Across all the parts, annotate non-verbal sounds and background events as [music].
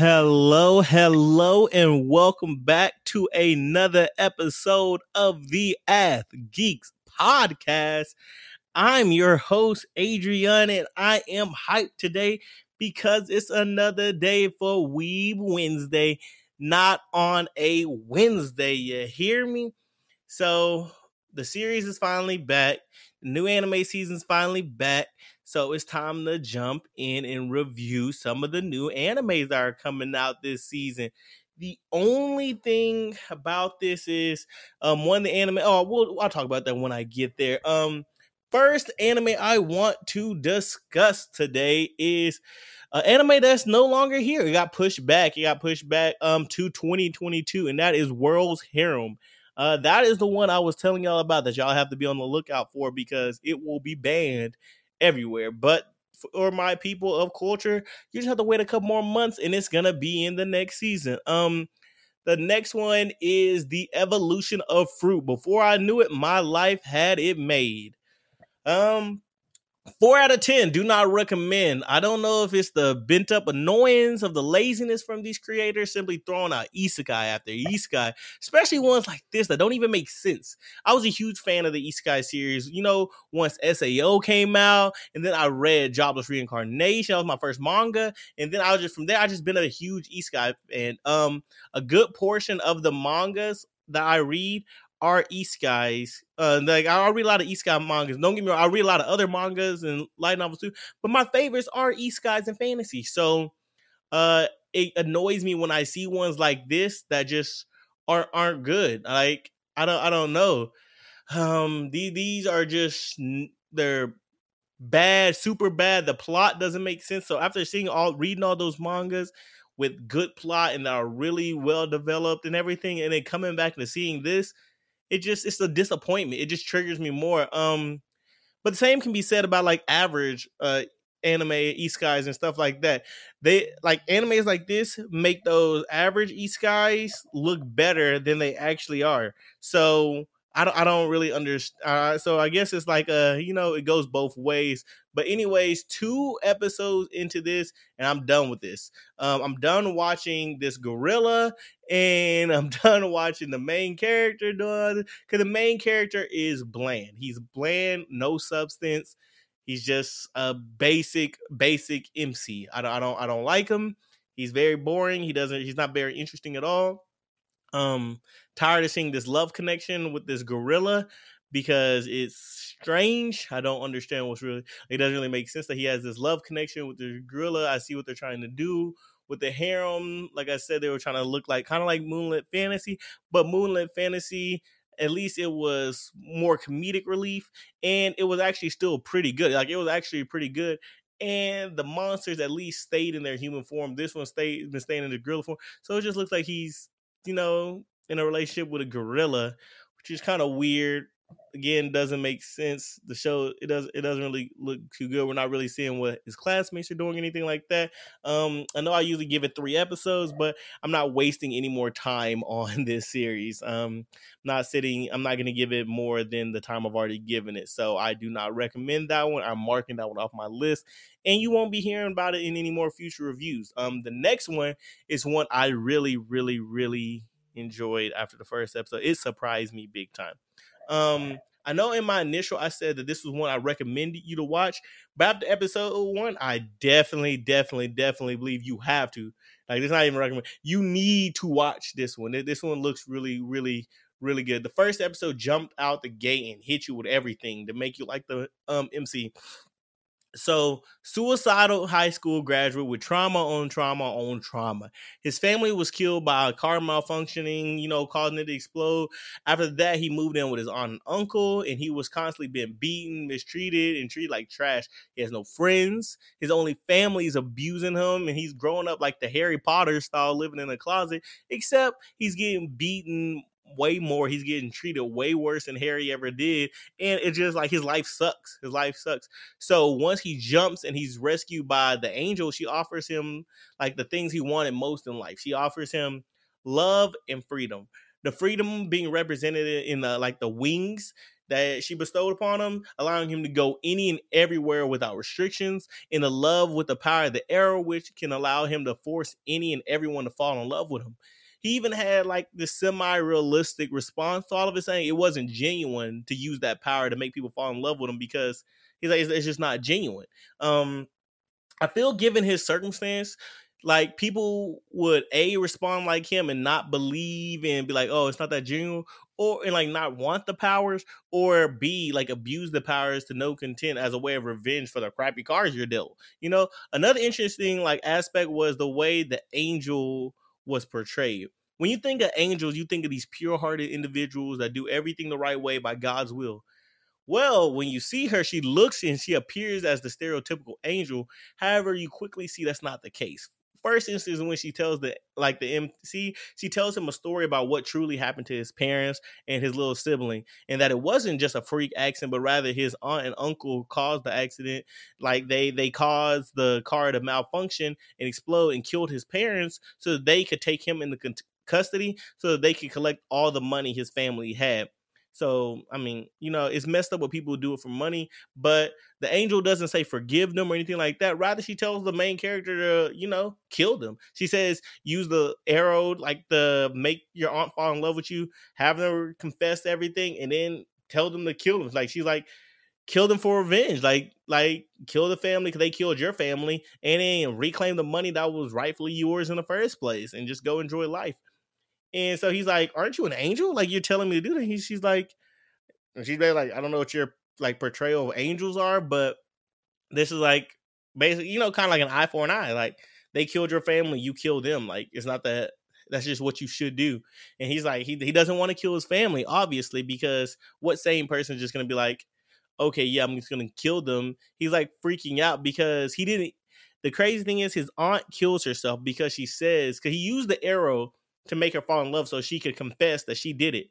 Hello, hello, and welcome back to another episode of the Ath Geeks podcast. I'm your host, Adrian, and I am hyped today because it's another day for Weeb Wednesday, not on a Wednesday. You hear me? So, the series is finally back. The new anime season's finally back. So it's time to jump in and review some of the new animes that are coming out this season. The only thing about this is um one the anime. Oh, we'll I'll talk about that when I get there. Um, first anime I want to discuss today is an anime that's no longer here. It got pushed back. It got pushed back um to 2022, and that is World's Harem. Uh, that is the one I was telling y'all about that y'all have to be on the lookout for because it will be banned everywhere. But for my people of culture, you just have to wait a couple more months and it's gonna be in the next season. Um the next one is the evolution of fruit. Before I knew it, my life had it made. Um Four out of ten. Do not recommend. I don't know if it's the bent up annoyance of the laziness from these creators simply throwing out isekai after isekai, especially ones like this that don't even make sense. I was a huge fan of the isekai series. You know, once SAO came out, and then I read Jobless Reincarnation. That was my first manga, and then I was just from there. I just been a huge isekai fan. Um, a good portion of the mangas that I read are isekais. Uh, like I read a lot of isekai mangas. Don't get me wrong, I read a lot of other mangas and light novels too. But my favorites are isekais and fantasy. So, uh, it annoys me when I see ones like this that just aren't aren't good. Like I don't I don't know. Um, these these are just they're bad, super bad. The plot doesn't make sense. So after seeing all reading all those mangas with good plot and that are really well developed and everything, and then coming back and seeing this it just it's a disappointment. It just triggers me more. Um, but the same can be said about like average uh anime isekais and stuff like that. They like animes like this make those average isekais look better than they actually are. So I don't I don't really understand. Uh, so I guess it's like uh you know it goes both ways. But anyways, two episodes into this, and I'm done with this. Um, I'm done watching this gorilla, and I'm [laughs] done watching the main character because the main character is bland. He's bland, no substance. He's just a basic basic MC. I don't I don't I don't like him. He's very boring. He doesn't. He's not very interesting at all um tired of seeing this love connection with this gorilla because it's strange. I don't understand what's really it doesn't really make sense that he has this love connection with the gorilla. I see what they're trying to do with the harem. Like I said, they were trying to look like kind of like Moonlit Fantasy, but Moonlit Fantasy at least it was more comedic relief and it was actually still pretty good. Like it was actually pretty good. And the monsters at least stayed in their human form. This one stayed been staying in the gorilla form. So it just looks like he's you know, in a relationship with a gorilla, which is kind of weird. Again, doesn't make sense. The show it does it doesn't really look too good. We're not really seeing what his classmates are doing, anything like that. Um, I know I usually give it three episodes, but I'm not wasting any more time [laughs] on this series. Um, not sitting. I'm not going to give it more than the time I've already given it. So I do not recommend that one. I'm marking that one off my list, and you won't be hearing about it in any more future reviews. Um, the next one is one I really, really, really enjoyed after the first episode. It surprised me big time. Um, I know in my initial I said that this was one I recommended you to watch, but after episode one, I definitely, definitely, definitely believe you have to. Like, it's not even recommend. You need to watch this one. This one looks really, really, really good. The first episode jumped out the gate and hit you with everything to make you like the um MC. So, suicidal high school graduate with trauma on trauma on trauma. His family was killed by a car malfunctioning, you know, causing it to explode. After that, he moved in with his aunt and uncle, and he was constantly being beaten, mistreated, and treated like trash. He has no friends. His only family is abusing him, and he's growing up like the Harry Potter style, living in a closet, except he's getting beaten way more. He's getting treated way worse than Harry ever did. And it's just like his life sucks. His life sucks. So once he jumps and he's rescued by the angel, she offers him like the things he wanted most in life. She offers him love and freedom. The freedom being represented in the like the wings that she bestowed upon him, allowing him to go any and everywhere without restrictions, in the love with the power of the arrow, which can allow him to force any and everyone to fall in love with him. He even had like this semi-realistic response to all of it, saying it wasn't genuine to use that power to make people fall in love with him because he's like, it's, it's just not genuine. Um, I feel given his circumstance, like people would a respond like him and not believe and be like, oh, it's not that genuine, or and like not want the powers, or b like abuse the powers to no content as a way of revenge for the crappy cards you're dealt. You know, another interesting like aspect was the way the angel was portrayed. When you think of angels, you think of these pure-hearted individuals that do everything the right way by God's will. Well, when you see her, she looks and she appears as the stereotypical angel. However, you quickly see that's not the case. First instance when she tells the like the MC, she tells him a story about what truly happened to his parents and his little sibling, and that it wasn't just a freak accident, but rather his aunt and uncle caused the accident. Like they they caused the car to malfunction and explode and killed his parents, so they could take him in into custody, so that they could collect all the money his family had. So, I mean, you know, it's messed up what people do it for money, but the angel doesn't say forgive them or anything like that. Rather, she tells the main character to, you know, kill them. She says, use the arrow, like the make your aunt fall in love with you, have them confess everything, and then tell them to kill them. Like, she's like, kill them for revenge. Like, like kill the family because they killed your family, and then reclaim the money that was rightfully yours in the first place, and just go enjoy life. And so he's like, "Aren't you an angel? Like you're telling me to do that?" He, she's like, and she's like, "I don't know what your like portrayal of angels are, but this is like basically, you know, kind of like an eye for an eye. Like they killed your family, you kill them. Like it's not that that's just what you should do." And he's like, he he doesn't want to kill his family, obviously, because what sane person is just gonna be like, "Okay, yeah, I'm just gonna kill them." He's like freaking out because he didn't. The crazy thing is, his aunt kills herself because she says because he used the arrow to make her fall in love so she could confess that she did it.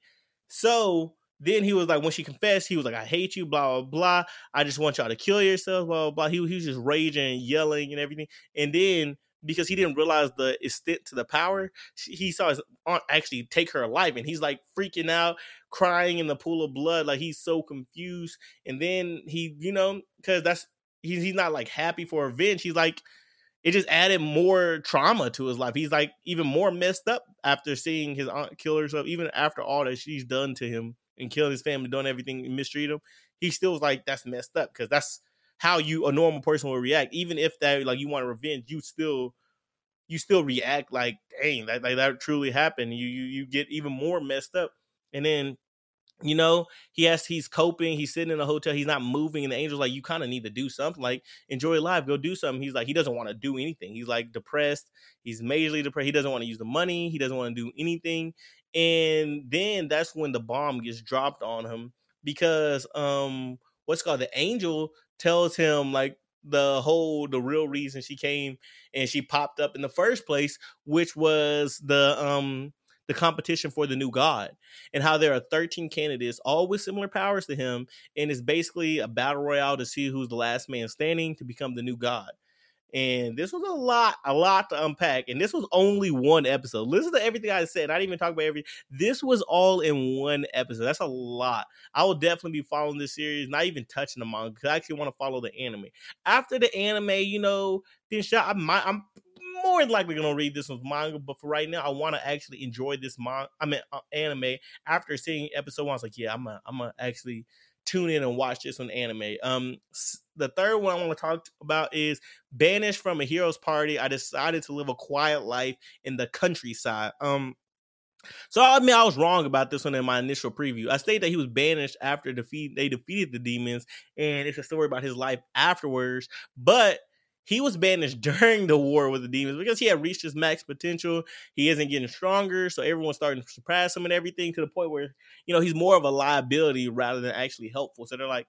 So then he was like, when she confessed, he was like, I hate you, blah, blah, blah. I just want y'all to kill yourselves, blah, blah, blah. He, he was just raging, yelling, and everything. And then because he didn't realize the extent to the power, he saw his aunt actually take her life. And he's like freaking out, crying in the pool of blood. Like he's so confused. And then he, you know, because that's, he's not like happy for revenge. He's like, it just added more trauma to his life. He's like even more messed up after seeing his aunt kill herself, even after all that she's done to him and killing his family, doing everything and mistreat him. He still was like, that's messed up because that's how you a normal person will react. Even if that like you want revenge, you still you still react like, dang, that like that truly happened. You you you get even more messed up. And then you know, he has he's coping, he's sitting in a hotel, he's not moving, and the angel's like, you kind of need to do something, like enjoy life, go do something. He's like, he doesn't want to do anything. He's like depressed, he's majorly depressed, he doesn't want to use the money, he doesn't want to do anything. And then that's when the bomb gets dropped on him because um what's called the angel tells him like the whole the real reason she came and she popped up in the first place, which was the um the competition for the new god and how there are 13 candidates all with similar powers to him and it's basically a battle royale to see who's the last man standing to become the new god. And this was a lot a lot to unpack and this was only one episode. Listen to everything i said i didn't even talk about every this was all in one episode. That's a lot. I will definitely be following this series not even touching the manga because i actually want to follow the anime. After the anime you know then shot i might i'm more likely gonna read this with manga, but for right now, I want to actually enjoy this manga. I mean, uh, anime. After seeing episode one, I was like, yeah, I'm gonna, I'm gonna actually tune in and watch this on anime. Um, the third one I want to talk about is banished from a hero's party. I decided to live a quiet life in the countryside. Um, so I mean, I was wrong about this one in my initial preview. I stated that he was banished after defeat they defeated the demons, and it's a story about his life afterwards. But he was banished [laughs] during the war with the demons because he had reached his max potential. He isn't getting stronger, so everyone's starting to surpass him and everything to the point where you know he's more of a liability rather than actually helpful. So they're like,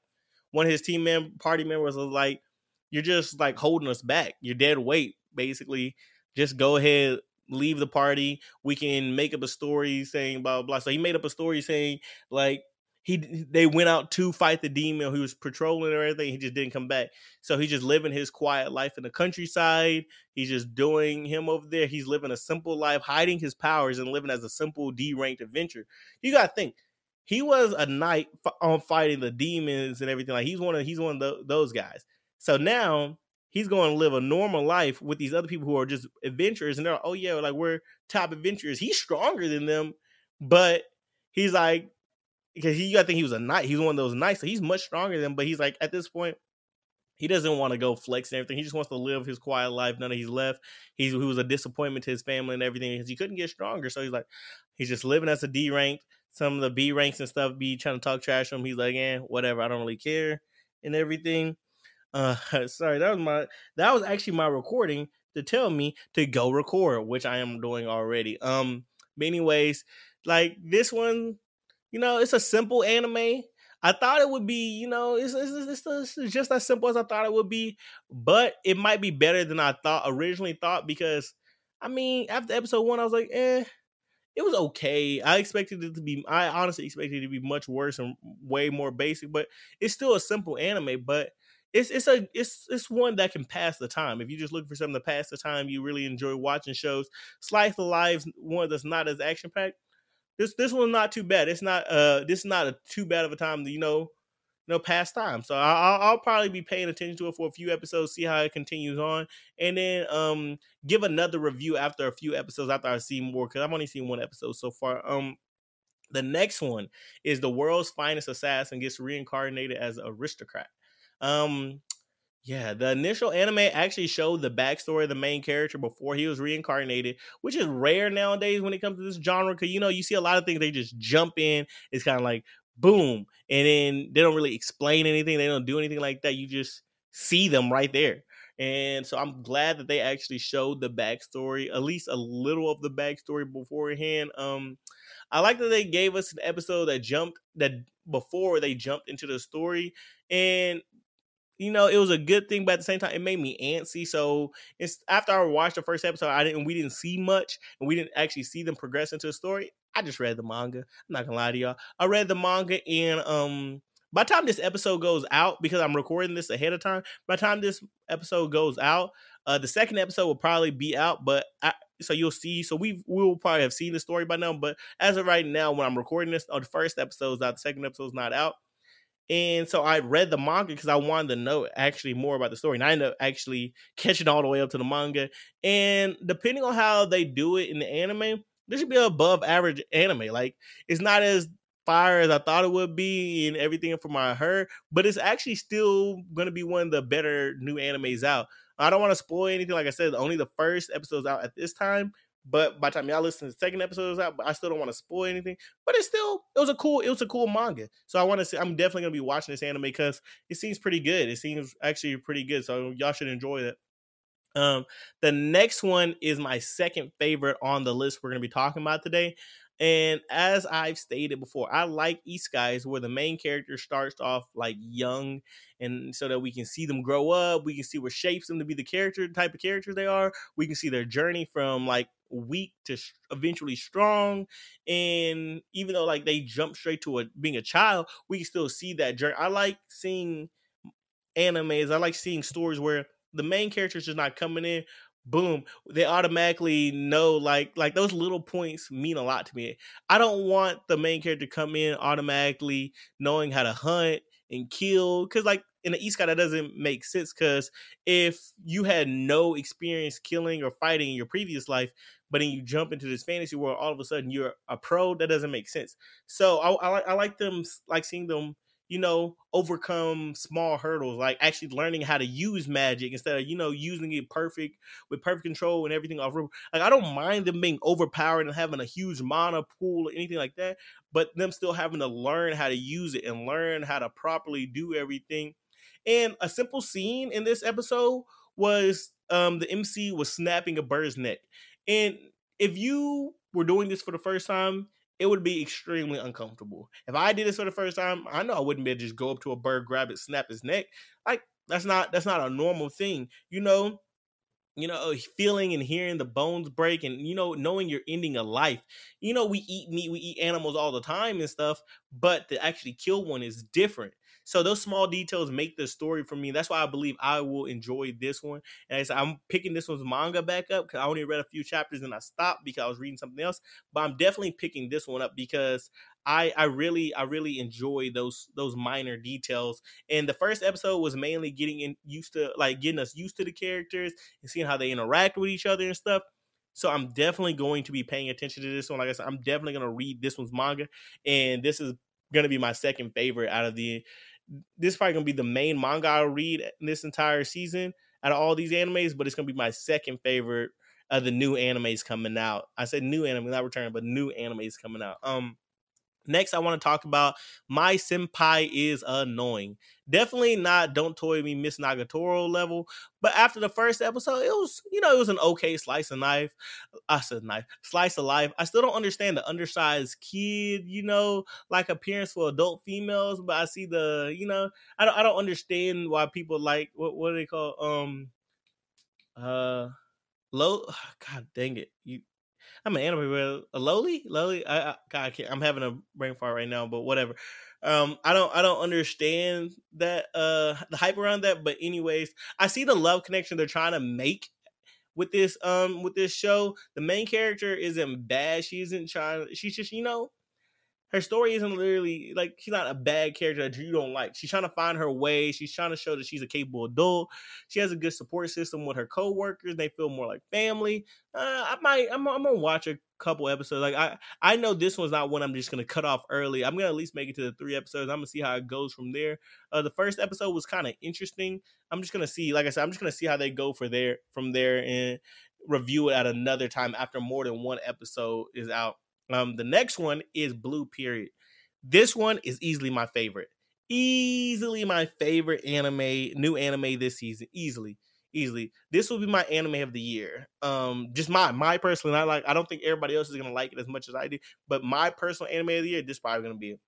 one of his team mem- party members was like, "You're just like holding us back. You're dead weight, basically. Just go ahead." Leave the party. We can make up a story saying blah. blah. So he made up a story saying like he they went out to fight the demon. He was patrolling or everything. He just didn't come back. So he's just living his quiet life in the countryside. He's just doing him over there. He's living a simple life, hiding his powers and living as a simple D ranked adventure. You gotta think he was a knight on fighting the demons and everything. Like he's one of he's one of the, those guys. So now he's going to live a normal life with these other people who are just adventurers, and they're like, oh yeah, like we're top adventurers. He's stronger than them, but he's like because he I think he was a knight. He's one of those knights, so he's much stronger than. But he's like at this point, he doesn't want to go flex and everything. He just wants to live his quiet life. None of he's left. He's he was a disappointment to his family and everything because he couldn't get stronger. So he's like, he's just living as a D ranked. Some of the B ranks and stuff be trying to talk trash to him. He's like, eh, whatever. I don't really care and everything. Uh, [laughs] sorry, that was my that was actually my recording to tell me to go record, which I am doing already. Um, but anyways, like this one, you know, it's a simple anime. I thought it would be, you know, it's, it's, it's, it's, just as simple as I thought it would be, but it might be better than I thought originally thought because, I mean, after episode one, I was like, eh, it was okay. I expected it to be, I honestly expected it to be much worse and way more basic, but it's still a simple anime. But it's it's a it's it's one that can pass the time. If you just look for something to pass the time, you really enjoy watching shows. Slice of Life, one that's not as action packed. This this one's not too bad. It's not uh this is not a too bad of a time to you know you know pass time. So I'll, I'll probably be paying attention to it for a few episodes, see how it continues on, and then um give another review after a few episodes after I see more because I've only seen one episode so far. Um, the next one is the world's finest assassin gets reincarnated as aristocrat. Um, yeah, the initial anime actually showed the backstory of the main character before he was reincarnated, which is rare nowadays when it comes to this genre. Because you know, you see a lot of things they just jump in. It's kind of like boom, and then they don't really explain anything. They don't do anything like that. You just see them right there. And so I'm glad that they actually showed the backstory, at least a little of the backstory beforehand. Um, I like that they gave us an episode that jumped that before they jumped into the story, and you know, it was a good thing, but at the same time, it made me antsy. So it's after I watched the first episode, I didn't we didn't see much and we didn't actually see them progress into the story. I just read the manga. I'm not gonna lie to y'all. I read the manga and um by the time this episode goes out, because I'm recording this ahead of time, by the time this episode goes out, uh the second episode will probably be out, but I so you'll see. So we we will probably have seen the story by now. But as of right now, when I'm recording this, oh, the first episode's out, the second episode's not out. And so I read the manga because I wanted to know actually more about the story. And I ended up actually catching all the way up to the manga. And depending on how they do it in the anime, this should be above average anime. Like it's not as fire as I thought it would be and everything from my heard, but it's actually still gonna be one of the better new animes out. I don't want to spoil anything. Like I said, only the first episode's out at this time, but by the time y'all listen to the second episode is out, but I still don't want to spoil anything. But it's still it was a cool it was a cool manga. So I want to say I'm definitely gonna be watching this anime because it seems pretty good. It seems actually pretty good. So y'all should enjoy it. Um, the next one is my second favorite on the list we're gonna be talking about today. And as I've stated before, I like Isekais where the main character starts off like young and so that we can see them grow up, we can see what shapes them to be the character type of characters they are. We can see their journey from like weak to eventually strong and even though like they jump straight to a, being a child, we can still see that journey. I like seeing animes. I like seeing stories where the main character is just not coming in boom they automatically know like like those little points mean a lot to me i don't want the main character to come in automatically knowing how to hunt and kill because like in the isekai that doesn't make sense because if you had no experience killing or fighting in your previous life but then you jump into this fantasy world all of a sudden you're a pro that doesn't make sense so i, I like i like them like seeing them you know, overcome small hurdles, like actually learning how to use magic instead of, you know, using it perfect with perfect control and everything off. Like I don't mind them being overpowered and having a huge mana pool or anything like that, but them still having to learn how to use it and learn how to properly do everything. And a simple scene in this episode was um the MC was snapping a bird's neck. And if you were doing this for the first time, it would be extremely uncomfortable. If I did this for the first time, I know I wouldn't be able to just go up to a bird, grab it, snap his neck. Like that's not that's not a normal thing. You know, you know, feeling and hearing the bones break and you know, knowing you're ending a life. You know, we eat meat, we eat animals all the time and stuff, but to actually kill one is different. So those small details make the story for me. That's why I believe I will enjoy this one. And I I'm picking this one's manga back up because I only read a few chapters and I stopped because I was reading something else. But I'm definitely picking this one up because I I really I really enjoy those those minor details. And the first episode was mainly getting in used to like getting us used to the characters and seeing how they interact with each other and stuff. So I'm definitely going to be paying attention to this one. Like I said, I'm definitely going to read this one's manga, and this is going to be my second favorite out of the. This is probably to be the main manga I'll read this entire season out of all these animes, but it's to be my second favorite of the new animes coming out. I said new anime, not returning, but new animes coming out. Um, Next, I want to talk about My Senpai is Annoying. Definitely not Don't Toy Me Miss Nagatoro level, but after the first episode, it was, you know, it was an okay slice of life. I said knife, slice of life. I still don't understand the undersized kid, you know, like appearance for adult females, but I see the, you know, I don't, I don't understand why people like, what, what do they call, um, uh, low, [sighs] God dang it. You, I'm an anime a lowly, lowly. I, I, God, I can't. I'm having a brain fart right now, but whatever. Um, I don't, I don't understand that uh the hype around that. But anyways, I see the love connection they're trying to make with this um with this show. The main character isn't bad. She isn't trying. She's just you know her story isn't literally like she's not a bad character that you don't like. She's trying to find her way. She's trying to show that she's a capable adult. She has a good support system with her coworkers. They feel more like family. Uh, I might, I'm, I'm, gonna watch a couple episodes. Like I, I know this one's not one I'm just gonna cut off early. I'm gonna at least make it to the three episodes. I'm gonna see how it goes from there. Uh, the first episode was kind of interesting. I'm just gonna see, like I said, I'm just gonna see how they go for there from there and review it at another time after more than one episode is out. Um, the next one is Blue Period. This one is easily my favorite. Easily my favorite anime, new anime this season. Easily, easily. This will be my anime of the year. Um, just my my personally, not like I don't think everybody else is gonna like it as much as I do, but my personal anime of the year, this is probably gonna be it.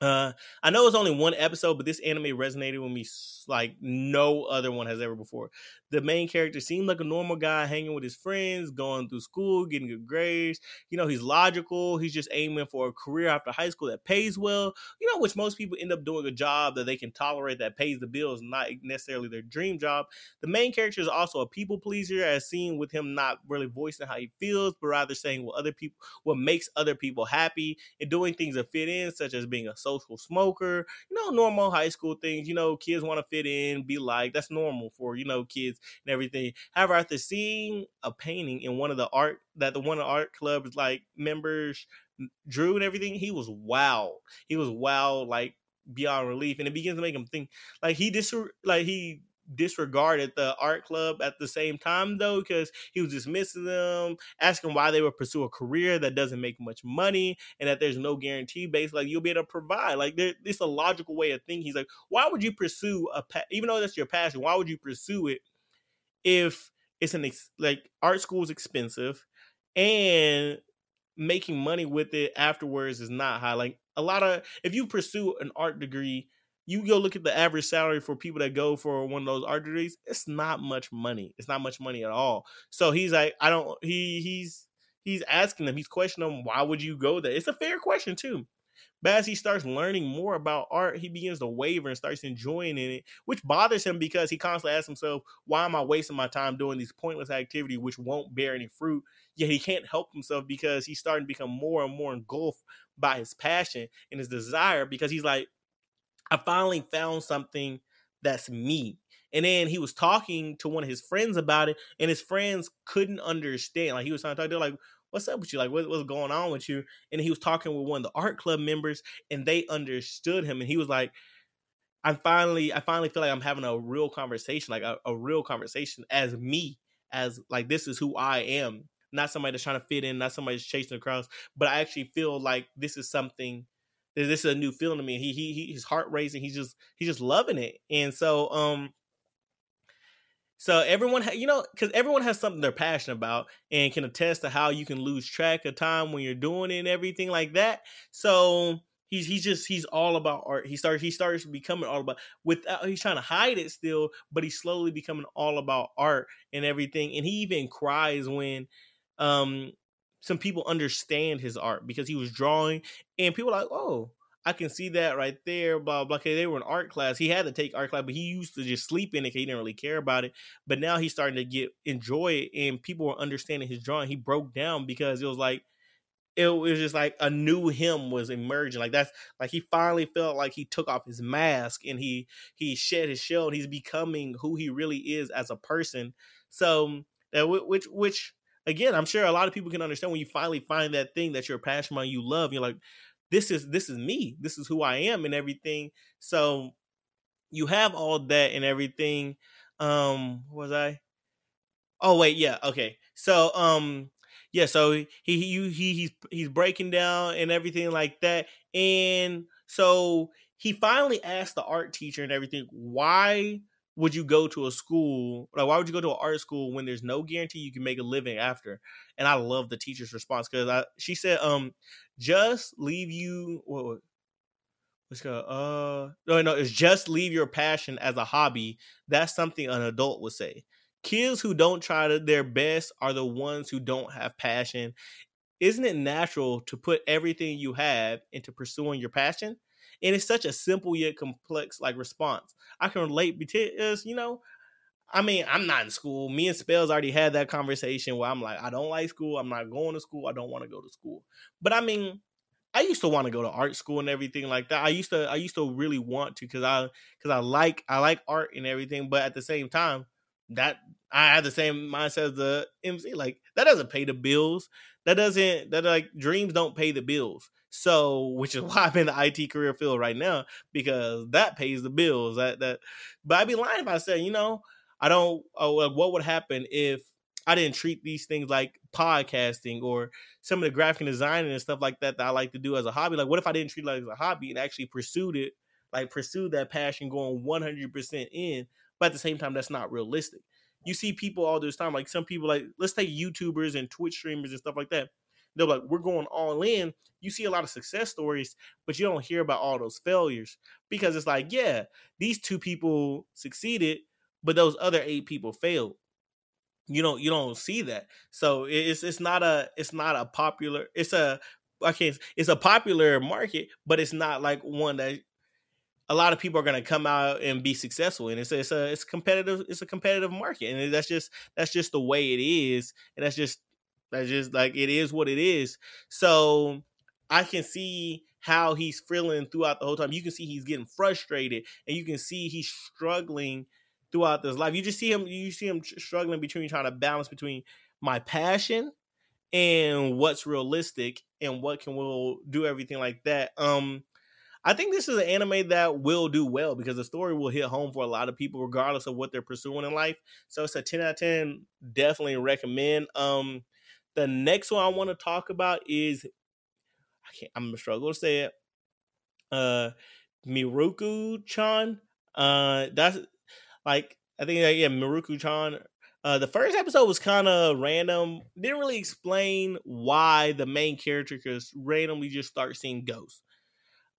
Uh, I know it's only one episode, but this anime resonated with me like no other one has ever before. The main character seemed like a normal guy hanging with his friends, going through school, getting good grades. You know, he's logical. He's just aiming for a career after high school that pays well, you know, which most people end up doing a job that they can tolerate that pays the bills, not necessarily their dream job. The main character is also a people pleaser, as seen with him not really voicing how he feels, but rather saying what other people, what makes other people happy and doing things that fit in, such as being a social smoker, you know, normal high school things. You know, kids want to fit in, be like, that's normal for, you know, kids and everything. However, after seeing a painting in one of the art that the one of the art club's like members mm, drew and everything, he was wow. He was wow, like beyond relief. And it begins to make him think like he dis like he disregarded the art club at the same time though because he was dismissing them asking why they would pursue a career that doesn't make much money and that there's no guarantee based like you'll be able to provide. Like there, it's a logical way of thinking. He's like why would you pursue a pa- even though that's your passion why would you pursue it if it's an ex- like art school is expensive and making money with it afterwards is not high? Like a lot of if you pursue an art degree you go look at the average salary for people that go for one of those art degrees, it's not much money. It's not much money at all. So he's like, I don't he he's he's asking them, he's questioning them, why would you go there? It's a fair question too. But as he starts learning more about art, he begins to waver and starts enjoying it, which bothers him because he constantly asks himself, Why am I wasting my time doing these pointless activity which won't bear any fruit? Yet he can't help himself because he's starting to become more and more engulfed by his passion and his desire because he's like, I finally found something that's me. And then he was talking to one of his friends about it, and his friends couldn't understand. Like he was trying to talk, they're like, "What's up with you? Like, what, what's going on with you?" And he was talking with one of the art club members, and they understood him. And he was like, "I'm finally, I finally feel like I'm having a real conversation, like a, a real conversation as me, as like this is who I am, not somebody that's trying to fit in, not somebody that's chasing crowds, but I actually feel like this is something." This is a new feeling to me. He he, he his heart racing. He's just he's just loving it. And so um so everyone, ha- you know, because everyone has something they're passionate about and can attest to how you can lose track of time when you're doing it and everything like that. So he's he's just he's all about art. He starts he starts becoming all about without he's trying to hide it still, but he's slowly becoming all about art and everything. And he even cries when um some people understand his art because he was drawing and people like, oh, I can see that right there. Blah blah. Okay, they were in art class. He had to take art class, but he used to just sleep in it. He didn't really care about it. But now he's starting to get enjoy it, and people were understanding his drawing. He broke down because it was like it was just like a new him was emerging. Like that's like he finally felt like he took off his mask and he he shed his shell and he's becoming who he really is as a person. So that which which again, I'm sure a lot of people can understand when you finally find that thing that you're passionate about, you love. You're like, this is this is me. This is who I am and everything. So you have all that and everything. Um, was I? Oh wait, yeah, okay. So um yeah, so he he he he's he's breaking down and everything like that, and so he finally asked the art teacher and everything, why would you go to a school like why would you go to an art school when there's no guarantee you can make a living after and i love the teacher's response because i she said um just leave you what, let's go uh no no it's just leave your passion as a hobby that's something an adult would say kids who don't try their best are the ones who don't have passion. Isn't it natural to put everything you have into pursuing your passion? And it's such a simple yet complex like response. I can relate because you know, I mean, I'm not in school. Me and Spells already had that conversation where I'm like, I don't like school. I'm not going to school. I don't want to go to school. But I mean, I used to want to go to art school and everything like that. I used to I used to really want to because I because I like I like art and everything. But at the same time, that I had the same mindset as the MC. Like that doesn't pay the bills. That doesn't that like dreams don't pay the bills. So which is [laughs] why I'm in the IT career field right now because that pays the bills. That that but I'd be lying if I said you know I don't. Oh, what would happen if I didn't treat these things like podcasting or some of the graphic designing and stuff like that that I like to do as a hobby. Like what if I didn't treat it like as a hobby and actually pursued it, like pursued that passion going 100% in but at the same time, that's not realistic. You see people all this time, like some people, like let's take YouTubers and Twitch streamers and stuff like that. They're like, we're going all in. You see a lot of success stories, but you don't hear about all those failures because it's like, yeah, these two people succeeded, but those other eight people failed. You don't you don't see that. So it's it's not a it's not a popular it's a I can't it's a popular market but it's not like one that a lot of people are going to come out and be successful and it's it's a it's competitive it's a competitive market and that's just that's just the way it is and that's just that's just like it is what it is so i can see how he's feeling throughout the whole time you can see he's getting frustrated and you can see he's struggling throughout this life you just see him you see him struggling between trying to balance between my passion and what's realistic and what can will do everything like that um I think this is an anime that will do well because the story will hit home for a lot of people, regardless of what they're pursuing in life. So it's a 10 out of 10. Definitely recommend. Um, the next one I want to talk about is I can't I'm gonna struggle to say it. Uh Miruku chan. Uh that's like I think yeah, Miruku chan. Uh, the first episode was kind of random. Didn't really explain why the main character just randomly just start seeing ghosts.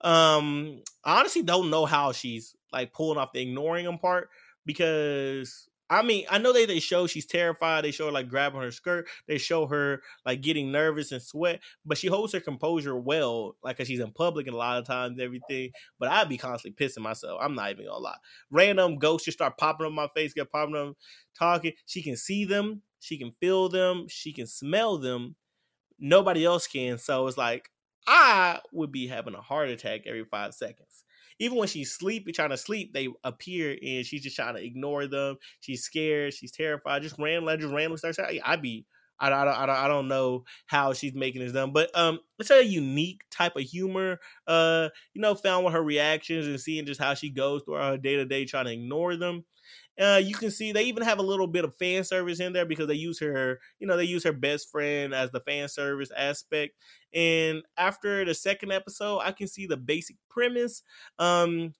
Um, I honestly don't know how she's like pulling off the ignoring him part because I mean, I know they they show she's terrified. They show her like grabbing her skirt. They show her like getting nervous and sweat, but she holds her composure well, like cause she's in public and a lot of times everything. But I'd be constantly pissing myself. I'm not even gonna lie. Random ghosts just start popping up my face, get popping up, talking. She can see them, she can feel them, she can smell them. Nobody else can. So it's like I would be having a heart attack every five seconds. Even when she's sleepy, trying to sleep, they appear and she's just trying to ignore them. She's scared. She's terrified. Just randomly, just randomly starts. I'd be. I, I, I, I don't know how she's making this done, but um, it's a unique type of humor. Uh, you know, found with her reactions and seeing just how she goes through her day to day, trying to ignore them. Uh, you can see they even have a little bit of fan service in there because they use her, you know, they use her best friend as the fan service aspect. And after the second episode, I can see the basic premise. Um,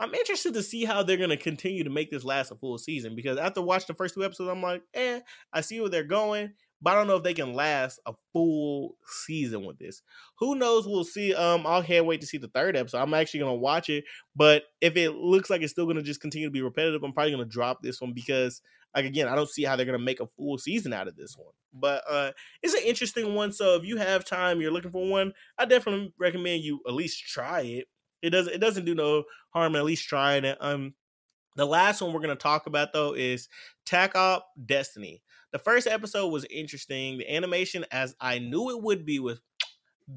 I'm interested to see how they're going to continue to make this last a full season because after watching the first two episodes, I'm like, eh, I see where they're going but I don't know if they can last a full season with this. Who knows? We'll see. Um, I can't wait to see the third episode. I'm actually gonna watch it, but if it looks like it's still gonna just continue to be repetitive, I'm probably gonna drop this one because like again, I don't see how they're gonna make a full season out of this one. But uh it's an interesting one. So if you have time, you're looking for one, I definitely recommend you at least try it. It doesn't it doesn't do no harm at least trying it. Um the last one we're gonna talk about though is Takt Op. Destiny. The first episode was interesting. The animation, as I knew it would be, was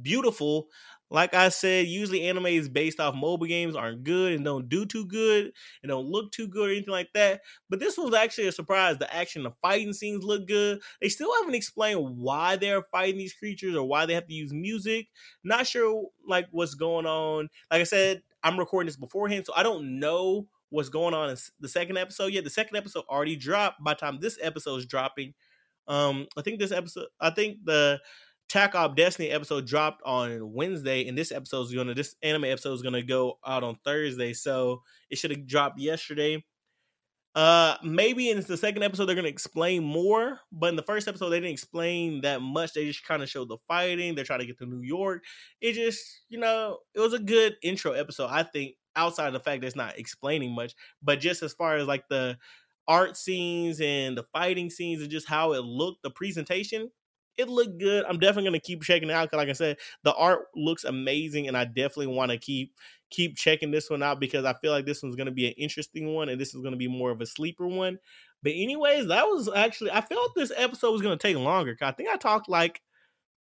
beautiful. Like I said, usually anime is based off mobile games aren't good and don't do too good and don't look too good or anything like that. But this was actually a surprise. The action, the fighting scenes look good. They still haven't explained why they're fighting these creatures or why they have to use music. Not sure like what's going on. Like I said, I'm recording this beforehand, so I don't know what's going on in the second episode yet. The second episode already dropped by time this episode is dropping. Um, I think this episode, I think the Takt Op. Destiny episode dropped on Wednesday, and this episode is gonna this anime episode is gonna go out on Thursday, so it should have dropped yesterday. Uh, maybe in the second episode they're gonna explain more, but in the first episode they didn't explain that much. They just kind of showed the fighting. They're trying to get to New York. It just, you know, it was a good intro episode. I think outside of the fact that it's not explaining much, but just as far as like the art scenes and the fighting scenes and just how it looked, the presentation, it looked good. I'm definitely gonna keep checking it out because, like I said, the art looks amazing, and I definitely want to keep keep checking this one out because I feel like this one's gonna be an interesting one, and this is gonna be more of a sleeper one. But anyways, that was actually I felt this episode was gonna take longer. I think I talked like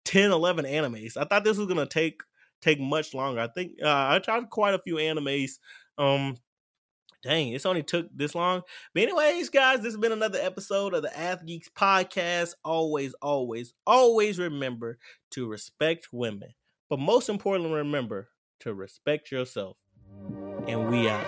10, 11 animes. I thought this was gonna take take much longer. I think uh, I tried quite a few animes. Um, dang, it's only took this long. But anyways, guys, this has been another episode of the Ath Geeks podcast. Always, always, always remember to respect women. But most importantly, remember to respect yourself. And we out.